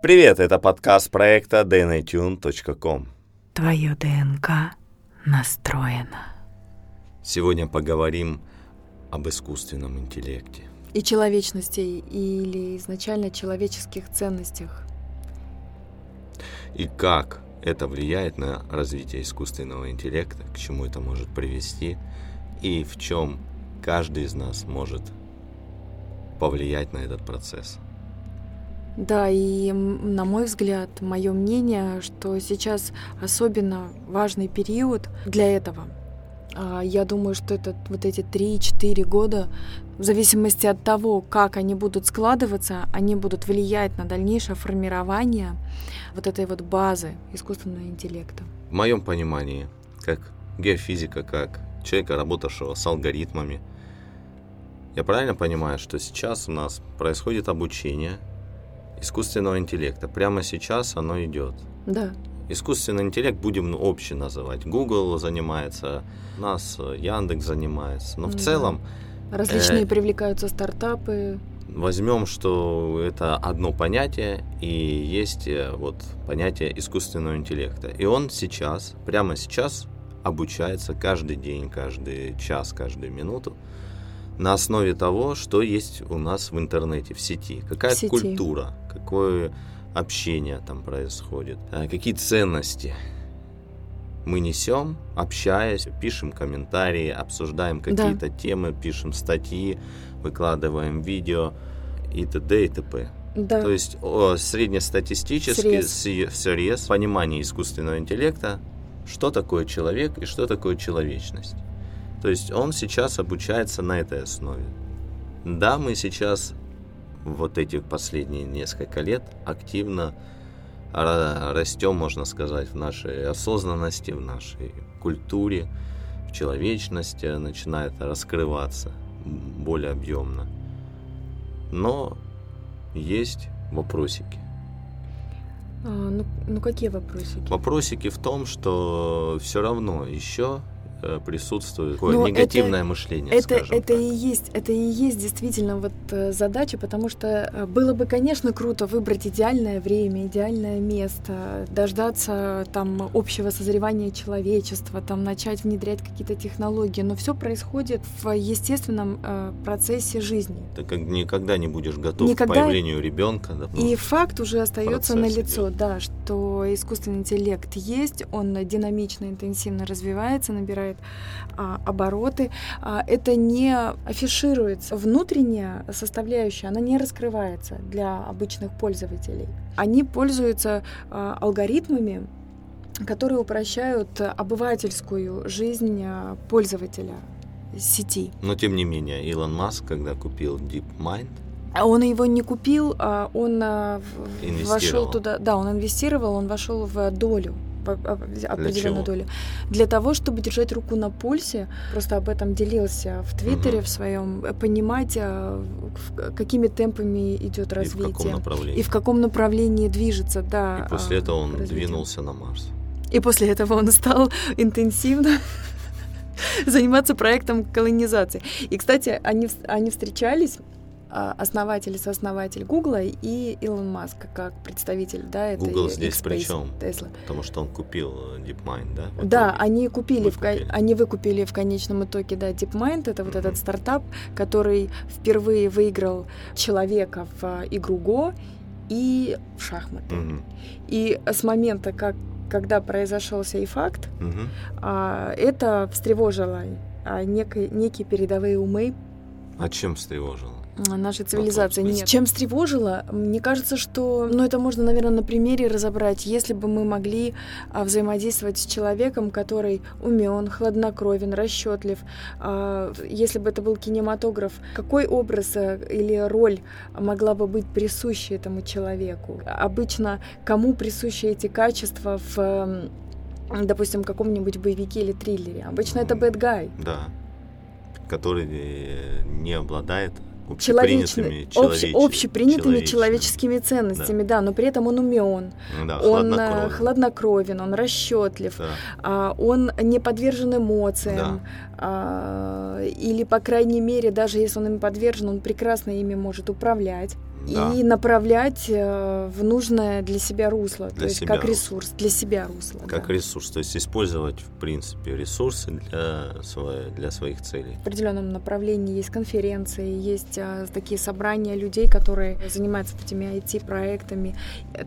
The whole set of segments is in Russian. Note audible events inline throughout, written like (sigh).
Привет, это подкаст проекта dnatune.com. Твое ДНК настроено. Сегодня поговорим об искусственном интеллекте. И человечности, или изначально человеческих ценностях. И как это влияет на развитие искусственного интеллекта, к чему это может привести, и в чем каждый из нас может повлиять на этот процесс. Да, и на мой взгляд, мое мнение, что сейчас особенно важный период для этого. А, я думаю, что это вот эти 3-4 года, в зависимости от того, как они будут складываться, они будут влиять на дальнейшее формирование вот этой вот базы искусственного интеллекта. В моем понимании, как геофизика, как человека, работавшего с алгоритмами, я правильно понимаю, что сейчас у нас происходит обучение искусственного интеллекта. Прямо сейчас оно идет. Да. Искусственный интеллект будем общий называть. Google занимается, нас Яндекс занимается. Но в да. целом... Различные э, привлекаются стартапы. Возьмем, что это одно понятие, и есть э, вот понятие искусственного интеллекта. И он сейчас, прямо сейчас обучается каждый день, каждый час, каждую минуту на основе того, что есть у нас в интернете, в сети. Какая сети. культура, какое общение там происходит, а какие ценности мы несем, общаясь, пишем комментарии, обсуждаем какие-то да. темы, пишем статьи, выкладываем видео и т.д. и т.п. Да. То есть о, среднестатистически срез. срез понимание искусственного интеллекта, что такое человек и что такое человечность. То есть он сейчас обучается на этой основе. Да, мы сейчас вот эти последние несколько лет активно растем, можно сказать, в нашей осознанности, в нашей культуре, в человечности, начинает раскрываться более объемно. Но есть вопросики. А, ну, ну какие вопросики? Вопросики в том, что все равно еще присутствует такое Но негативное это, мышление. Это, это так. и есть, это и есть действительно вот э, задача, потому что э, было бы, конечно, круто выбрать идеальное время, идеальное место, дождаться там общего созревания человечества, там начать внедрять какие-то технологии, но все происходит в естественном э, процессе жизни. Ты как никогда не будешь готов никогда... к появлению ребенка. Да, и факт уже остается на лицо, да, что искусственный интеллект есть, он динамично, интенсивно развивается, набирает набирает а, обороты. А, это не афишируется. Внутренняя составляющая, она не раскрывается для обычных пользователей. Они пользуются а, алгоритмами, которые упрощают обывательскую жизнь а, пользователя сети. Но тем не менее, Илон Маск, когда купил DeepMind, а он его не купил, он вошел туда, да, он инвестировал, он вошел в долю определенную долю. Для того, чтобы держать руку на пульсе, просто об этом делился в Твиттере угу. в своем, э, понимать, э, какими темпами идет развитие. И в каком направлении. И в каком направлении движется, да. И после этого он развитие. двинулся на Марс. И после этого он стал интенсивно (laughs) заниматься проектом колонизации. И, кстати, они, они встречались а, основатель и сооснователь Гугла и Илон Маск как представитель, да, это Google здесь при чем? Tesla. Потому что он купил э, DeepMind, да? Да, они купили, В, они выкупили в конечном итоге, да, DeepMind, это вот mm-hmm. этот стартап, который впервые выиграл человека в э, игру Go и в шахматы. Mm-hmm. И с момента, как когда произошел сей факт, mm-hmm. а, это встревожило а, некие, некие передовые умы. А чем встревожило? Нашей цивилизации. Нет. Чем встревожило, мне кажется, что, ну, это можно, наверное, на примере разобрать. Если бы мы могли а, взаимодействовать с человеком, который умен, хладнокровен, расчетлив, а, если бы это был кинематограф, какой образ а, или роль могла бы быть присуща этому человеку? Обычно кому присущи эти качества в допустим, каком-нибудь боевике или триллере. Обычно это bad guy. Да. Который э, не обладает общепринятыми, общ, общепринятыми человеческими ценностями, да. да, но при этом он умен, ну да, он хладнокровен. Э, хладнокровен, он расчетлив, да. а, он не подвержен эмоциям, да. а, или, по крайней мере, даже если он им подвержен, он прекрасно ими может управлять. Да. и направлять э, в нужное для себя русло, для то есть себя как ресурс, для себя русло. Как да. ресурс, то есть использовать, в принципе, ресурсы для, своей, для своих целей. В определенном направлении есть конференции, есть а, такие собрания людей, которые занимаются этими IT-проектами.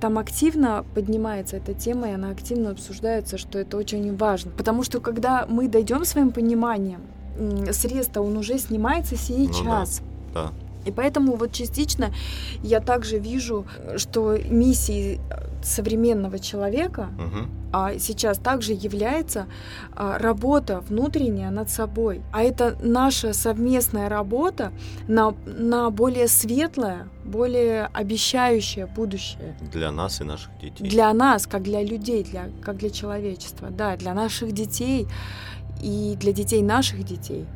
Там активно поднимается эта тема, и она активно обсуждается, что это очень важно. Потому что когда мы дойдем своим пониманием, срез-то он уже снимается сейчас. Ну, да. да. И поэтому вот частично я также вижу, что миссией современного человека угу. а сейчас также является а, работа внутренняя над собой. А это наша совместная работа на, на более светлое, более обещающее будущее. Для нас и наших детей. Для нас, как для людей, для, как для человечества. Да, для наших детей и для детей наших детей.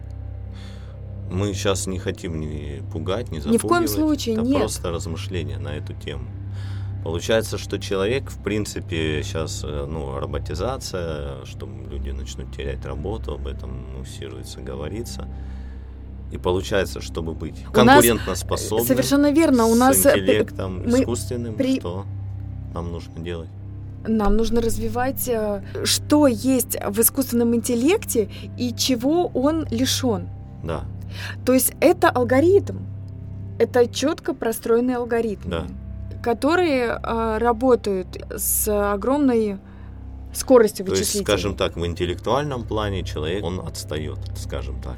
Мы сейчас не хотим ни пугать, ни запугивать. Ни в коем случае, Это нет. просто размышления на эту тему. Получается, что человек, в принципе, сейчас, э, ну, роботизация, что люди начнут терять работу, об этом муссируется, говорится. И получается, чтобы быть конкурентоспособным, совершенно верно, у нас с э, интеллектом мы искусственным, при... что нам нужно делать? Нам нужно развивать, э, что есть в искусственном интеллекте и чего он лишен. Да. То есть это алгоритм, это четко простроенный алгоритм, да. которые э, работают с огромной скоростью вычислительной. То есть, скажем так, в интеллектуальном плане человек, он отстает, скажем так.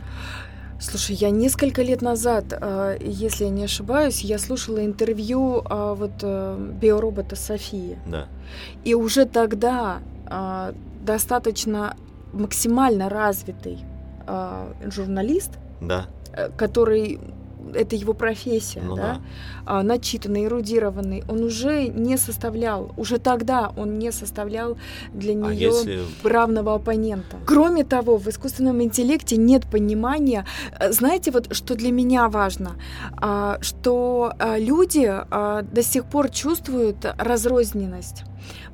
Слушай, я несколько лет назад, а, если я не ошибаюсь, я слушала интервью а, вот э, биоробота Софии. Да. И уже тогда достаточно максимально развитый журналист да. Э, который это его профессия, ну, да, да. А, начитанный, эрудированный, он уже не составлял, уже тогда он не составлял для нее а если... равного оппонента. Кроме того, в искусственном интеллекте нет понимания, э, знаете, вот что для меня важно, а, что а, люди а, до сих пор чувствуют разрозненность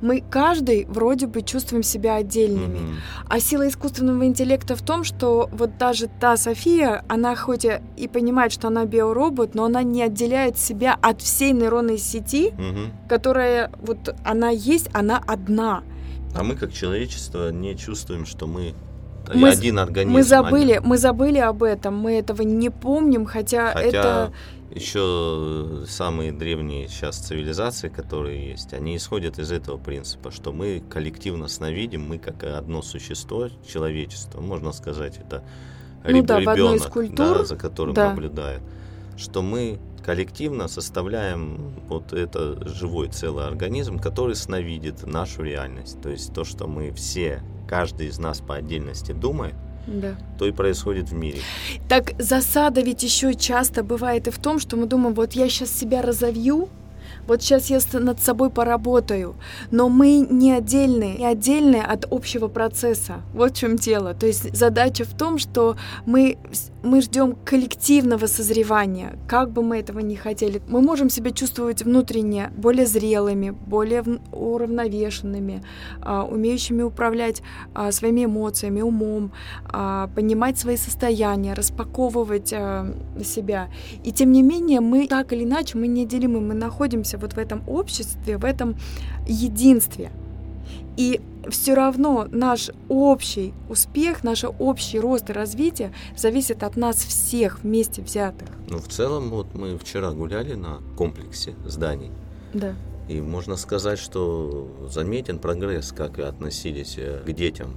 мы каждый вроде бы чувствуем себя отдельными. Mm-hmm. А сила искусственного интеллекта в том, что вот даже та София, она хоть и понимает, что она биоробот, но она не отделяет себя от всей нейронной сети, mm-hmm. которая вот она есть, она одна. А мы как человечество не чувствуем, что мы мы, один организм. Мы забыли, мы забыли об этом, мы этого не помним, хотя, хотя это еще самые древние сейчас цивилизации, которые есть, они исходят из этого принципа, что мы коллективно сновидим, мы как одно существо, человечество, можно сказать, это ну, да, ребенок, культур, да, за которым да. наблюдает, что мы коллективно составляем вот это живой целый организм, который сновидит нашу реальность. То есть то, что мы все, каждый из нас по отдельности думает, да. то и происходит в мире. Так засада ведь еще часто бывает и в том, что мы думаем, вот я сейчас себя разовью, вот сейчас я над собой поработаю, но мы не отдельные, не отдельные от общего процесса. Вот в чем дело. То есть задача в том, что мы, мы ждем коллективного созревания, как бы мы этого не хотели. Мы можем себя чувствовать внутренне более зрелыми, более уравновешенными, а, умеющими управлять а, своими эмоциями, умом, а, понимать свои состояния, распаковывать себя. И тем не менее мы так или иначе, мы неделимы, мы находимся вот в этом обществе, в этом единстве. И все равно наш общий успех, наш общий рост и развитие зависит от нас всех вместе взятых. Ну, в целом, вот мы вчера гуляли на комплексе зданий. Да. И можно сказать, что заметен прогресс, как относились э, к детям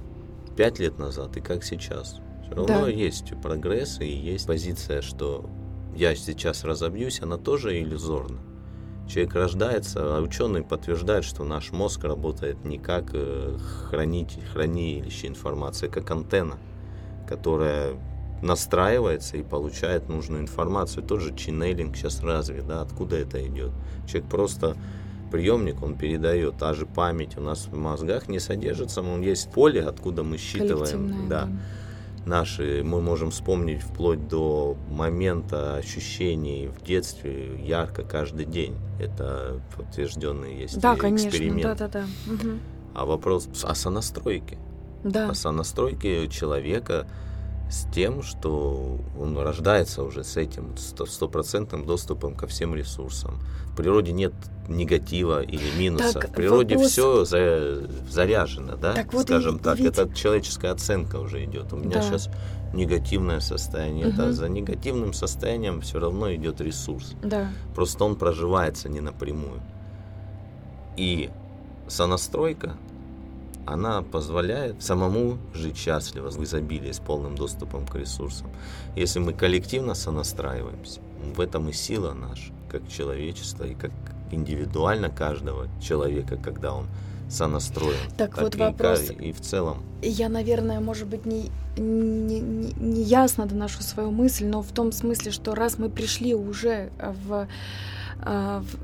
пять лет назад и как сейчас. Все равно да. есть прогресс и есть позиция, что я сейчас разобьюсь, она тоже иллюзорна. Человек рождается, а ученые подтверждают, что наш мозг работает не как э, хранитель, хранилище информации, а как антенна, которая настраивается и получает нужную информацию. Тот же ченнелинг сейчас развит, да, откуда это идет? Человек просто приемник, он передает, та же память у нас в мозгах не содержится, но есть поле, откуда мы считываем. Да. да наши, мы можем вспомнить вплоть до момента ощущений в детстве ярко каждый день. Это подтвержденный есть да, конечно, эксперимент. Да, да, да. Угу. А вопрос о сонастройке. Да. О сонастройке человека с тем, что он рождается уже с этим стопроцентным доступом ко всем ресурсам. В природе нет негатива или минуса. Так, в природе вопрос... все за, заряжено, да, так вот скажем и, так. Ведь... Это человеческая оценка уже идет. У меня да. сейчас негативное состояние. Угу. Это за негативным состоянием все равно идет ресурс. Да. Просто он проживается не напрямую. И сонастройка она позволяет самому жить счастливо, в изобилии, с полным доступом к ресурсам. Если мы коллективно сонастраиваемся, в этом и сила наша, как человечества, и как индивидуально каждого человека, когда он сонастроен. Так, так вот и, вопрос. И в целом. Я, наверное, может быть, не, не, не, не ясно доношу свою мысль, но в том смысле, что раз мы пришли уже в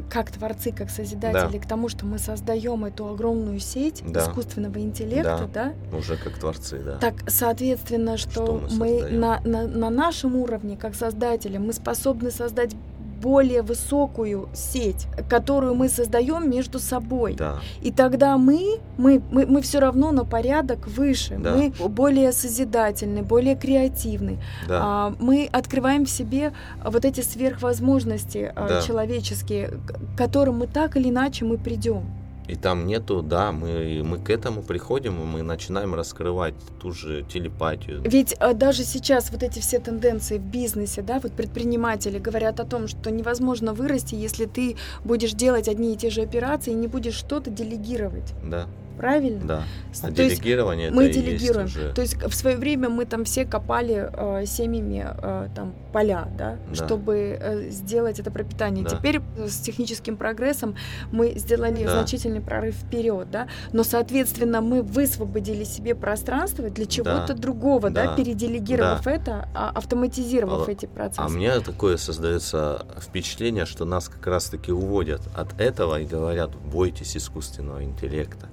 как творцы, как созидатели, да. к тому, что мы создаем эту огромную сеть да. искусственного интеллекта, да. да? Уже как творцы, да. Так, соответственно, что, что мы, мы на, на, на нашем уровне, как создатели, мы способны создать более высокую сеть, которую мы создаем между собой. Да. И тогда мы, мы, мы, мы все равно на порядок выше, да. мы более созидательны, более креативны. Да. А, мы открываем в себе вот эти сверхвозможности а, да. человеческие, к которым мы так или иначе мы придем. И там нету, да, мы, мы к этому приходим, и мы начинаем раскрывать ту же телепатию. Ведь а, даже сейчас вот эти все тенденции в бизнесе, да, вот предприниматели говорят о том, что невозможно вырасти, если ты будешь делать одни и те же операции и не будешь что-то делегировать. Да. Правильно? Да. А То делегирование есть мы делегируем. Уже... То есть в свое время мы там все копали э, семьями э, там поля, да, да. чтобы э, сделать это пропитание. Да. Теперь с техническим прогрессом мы сделали да. значительный прорыв вперед, да. Но соответственно мы высвободили себе пространство для чего-то да. другого, да, да переделегировав да. это, а, автоматизировав а, эти процессы. А мне такое создается впечатление, что нас как раз-таки уводят от этого и говорят: бойтесь искусственного интеллекта.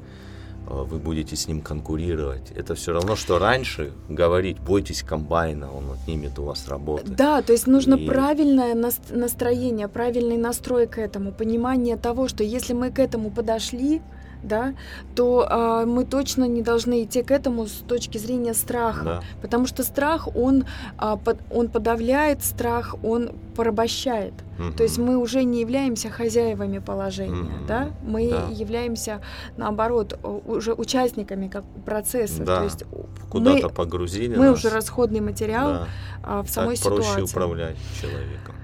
А, вы будете с ним конкурировать. Это все равно, что раньше говорить, бойтесь комбайна, он отнимет у вас работу. Да, то есть нужно и... правильное настроение, правильный настрой к этому, понимание того, что если мы к этому подошли, да, то э, мы точно не должны идти к этому с точки зрения страха, да. потому что страх он э, под, он подавляет, страх он порабощает. Угу. То есть мы уже не являемся хозяевами положения, угу. да, мы да. являемся наоборот уже участниками как процесса. Да. То есть куда-то погрузили. Мы нас. уже расходный материал да. а, в самой так ситуации. проще управлять человеком.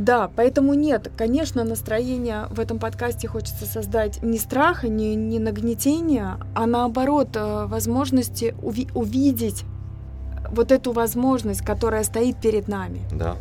Да, поэтому нет, конечно, настроение в этом подкасте хочется создать не страха, не, не нагнетения, а наоборот э, возможности уви- увидеть вот эту возможность, которая стоит перед нами. Да.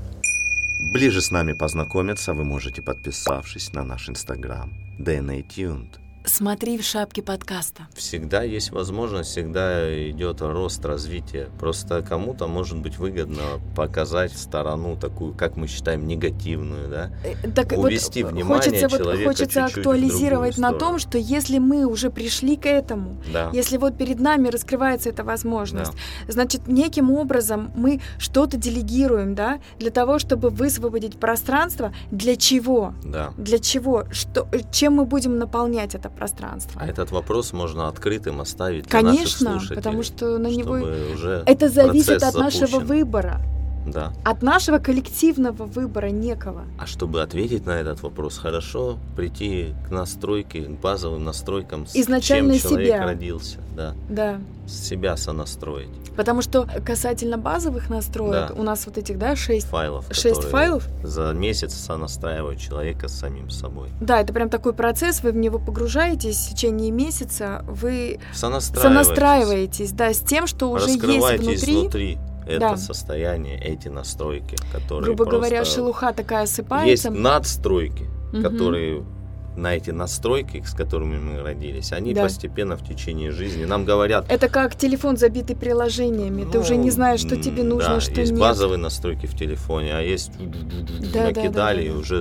Ближе с нами познакомиться вы можете, подписавшись на наш инстаграм DNA Tuned. Смотри в шапке подкаста. Всегда есть возможность, всегда идет рост, развитие. Просто кому-то может быть выгодно показать сторону такую, как мы считаем, негативную, да? Э, так Увести вот внимание хочется, человека вот, хочется чуть-чуть актуализировать на том, что если мы уже пришли к этому, да. если вот перед нами раскрывается эта возможность, да. значит, неким образом мы что-то делегируем, да, для того, чтобы высвободить пространство. Для чего? Да. Для чего? Что, чем мы будем наполнять это пространство. А этот вопрос можно открытым оставить для Конечно, наших слушателей, потому что на него уже это зависит от нашего запущен. выбора. Да. От нашего коллективного выбора некого. А чтобы ответить на этот вопрос, хорошо прийти к настройке, к базовым настройкам, с Изначально чем человек себя. родился. Да. да. Себя сонастроить. Потому что касательно базовых настроек, да. у нас вот этих, да, шесть файлов. Шесть файлов. За месяц сонастраивают человека с самим собой. Да, это прям такой процесс, вы в него погружаетесь, в течение месяца вы сонастраиваетесь, сонастраиваетесь да, с тем, что уже есть внутри. изнутри это да. состояние, эти настройки, которые Грубо говоря, шелуха такая осыпается. Есть надстройки, угу. которые на эти настройки, с которыми мы родились, они да. постепенно в течение жизни нам говорят. Это как телефон забитый приложениями. Ну, Ты уже не знаешь, что тебе нужно, да, что есть нет. базовые настройки в телефоне, а есть да, накидали, да, да, да. уже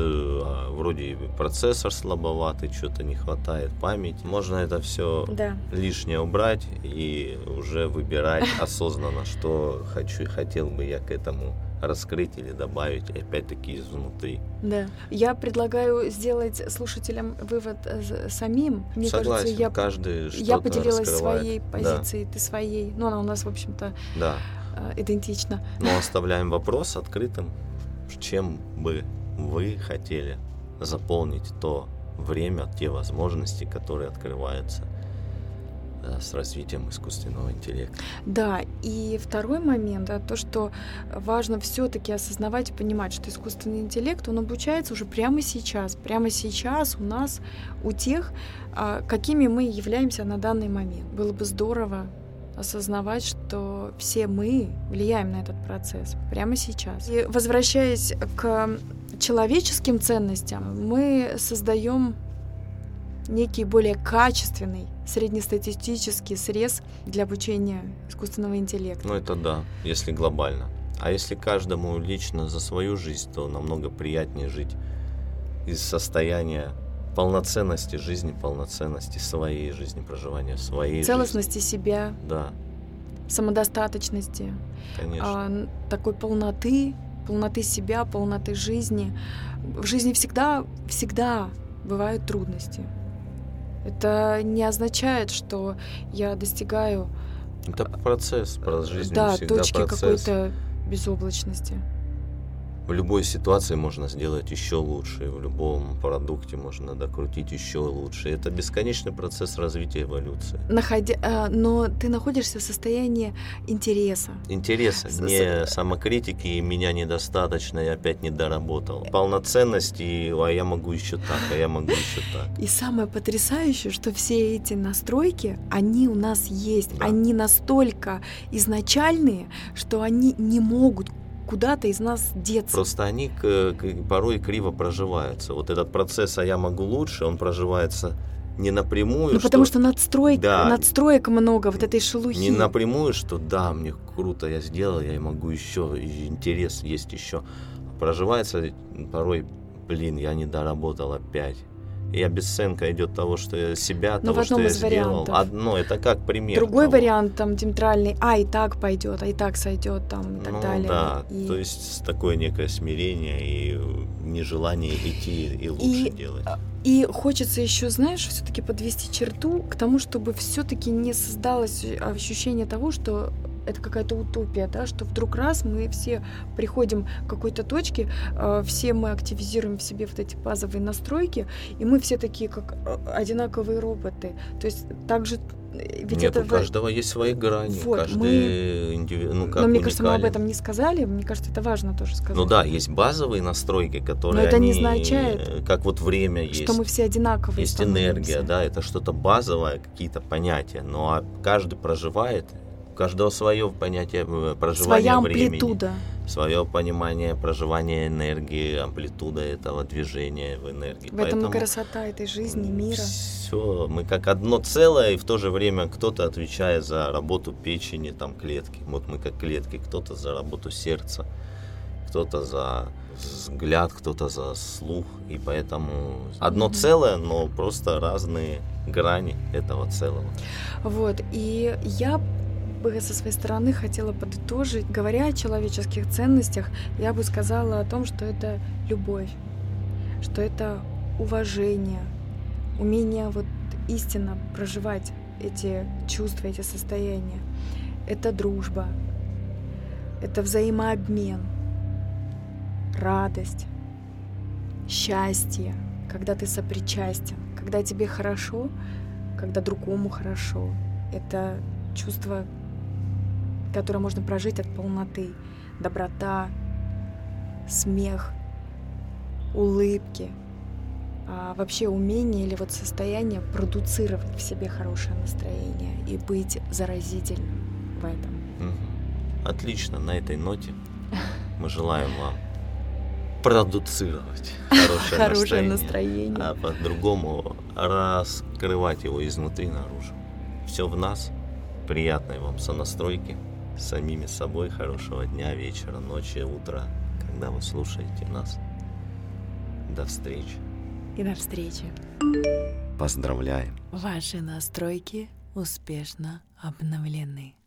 а, вроде процессор слабоватый, что-то не хватает памяти. Можно это все да. лишнее убрать и уже выбирать осознанно, что хочу хотел бы я к этому раскрыть или добавить, опять-таки, изнутри. Да. Я предлагаю сделать слушателям вывод э, самим. Мне Согласен, кажется, я, каждый я поделилась раскрывает. своей позицией, да. ты своей. Ну, она у нас, в общем-то, да. э, идентично. Но оставляем вопрос открытым, чем бы вы хотели заполнить то время, те возможности, которые открываются с развитием искусственного интеллекта. Да, и второй момент, да, то, что важно все-таки осознавать и понимать, что искусственный интеллект, он обучается уже прямо сейчас, прямо сейчас у нас, у тех, а, какими мы являемся на данный момент. Было бы здорово осознавать, что все мы влияем на этот процесс прямо сейчас. И возвращаясь к человеческим ценностям, мы создаем некий более качественный среднестатистический срез для обучения искусственного интеллекта. Ну это да, если глобально. А если каждому лично за свою жизнь, то намного приятнее жить из состояния полноценности жизни, полноценности своей жизни, проживания своей целостности жизни. себя, да, самодостаточности, конечно, а, такой полноты, полноты себя, полноты жизни. В жизни всегда, всегда бывают трудности. Это не означает, что я достигаю. Это процесс, про жизнь да, точки процесс. какой-то безоблачности в любой ситуации можно сделать еще лучше, в любом продукте можно докрутить еще лучше. Это бесконечный процесс развития эволюции. Находя, э, но ты находишься в состоянии интереса. Интереса, С не самокритики, и меня недостаточно, я опять не доработал. Полноценности, а я могу еще так, а я могу еще так. И самое потрясающее, что все эти настройки, они у нас есть. Да. Они настолько изначальные, что они не могут куда-то из нас деться. Просто они порой криво проживаются. Вот этот процесс «а я могу лучше», он проживается не напрямую. Ну, потому что надстроек, да, надстроек много, вот этой шелухи. Не напрямую, что да, мне круто, я сделал, я могу еще, интерес есть еще. Проживается порой, блин, я не доработал опять и обесценка идет того, что я себя, Но ну, того, что я сделал. Вариантов. Одно, это как пример. Другой того. вариант там диаметральный, а и так пойдет, а и так сойдет там и так ну, далее. Да, и... то есть такое некое смирение и нежелание идти и лучше и, делать. И хочется еще, знаешь, все-таки подвести черту к тому, чтобы все-таки не создалось ощущение того, что это какая-то утопия, да, что вдруг раз мы все приходим к какой-то точке, э, все мы активизируем в себе вот эти базовые настройки, и мы все такие как э, одинаковые роботы. То есть также э, ведь Нет, это... у каждого есть свои грани, вот, каждый мы... индиви... ну, как Но мне кажется, мы об этом не сказали, мне кажется, это важно тоже сказать. Ну да, есть базовые настройки, которые Но это они... не означает, как вот время есть. Что мы все одинаковые Есть энергия, да, это что-то базовое, какие-то понятия, но каждый проживает каждого свое понятие э, проживания Своя амплитуда. времени. Свое понимание проживания энергии, амплитуда этого движения в энергии. В Поэтому этом и красота этой жизни, мира. Все, мы как одно целое, и в то же время кто-то отвечает за работу печени, там клетки. Вот мы как клетки, кто-то за работу сердца, кто-то за взгляд, кто-то за слух. И поэтому одно целое, но просто разные грани этого целого. Вот, и я бы со своей стороны хотела подытожить. Говоря о человеческих ценностях, я бы сказала о том, что это любовь, что это уважение, умение вот истинно проживать эти чувства, эти состояния. Это дружба, это взаимообмен, радость, счастье, когда ты сопричастен, когда тебе хорошо, когда другому хорошо. Это чувство которое можно прожить от полноты. Доброта, смех, улыбки, а вообще умение или вот состояние продуцировать в себе хорошее настроение и быть заразительным в этом. Отлично, на этой ноте мы желаем вам продуцировать (laughs) хорошее, хорошее настроение, настроение, а по-другому раскрывать его изнутри наружу. Все в нас. Приятной вам сонастройки самими собой. Хорошего дня, вечера, ночи, утра, когда вы слушаете нас. До встречи. И до встречи. Поздравляем. Ваши настройки успешно обновлены.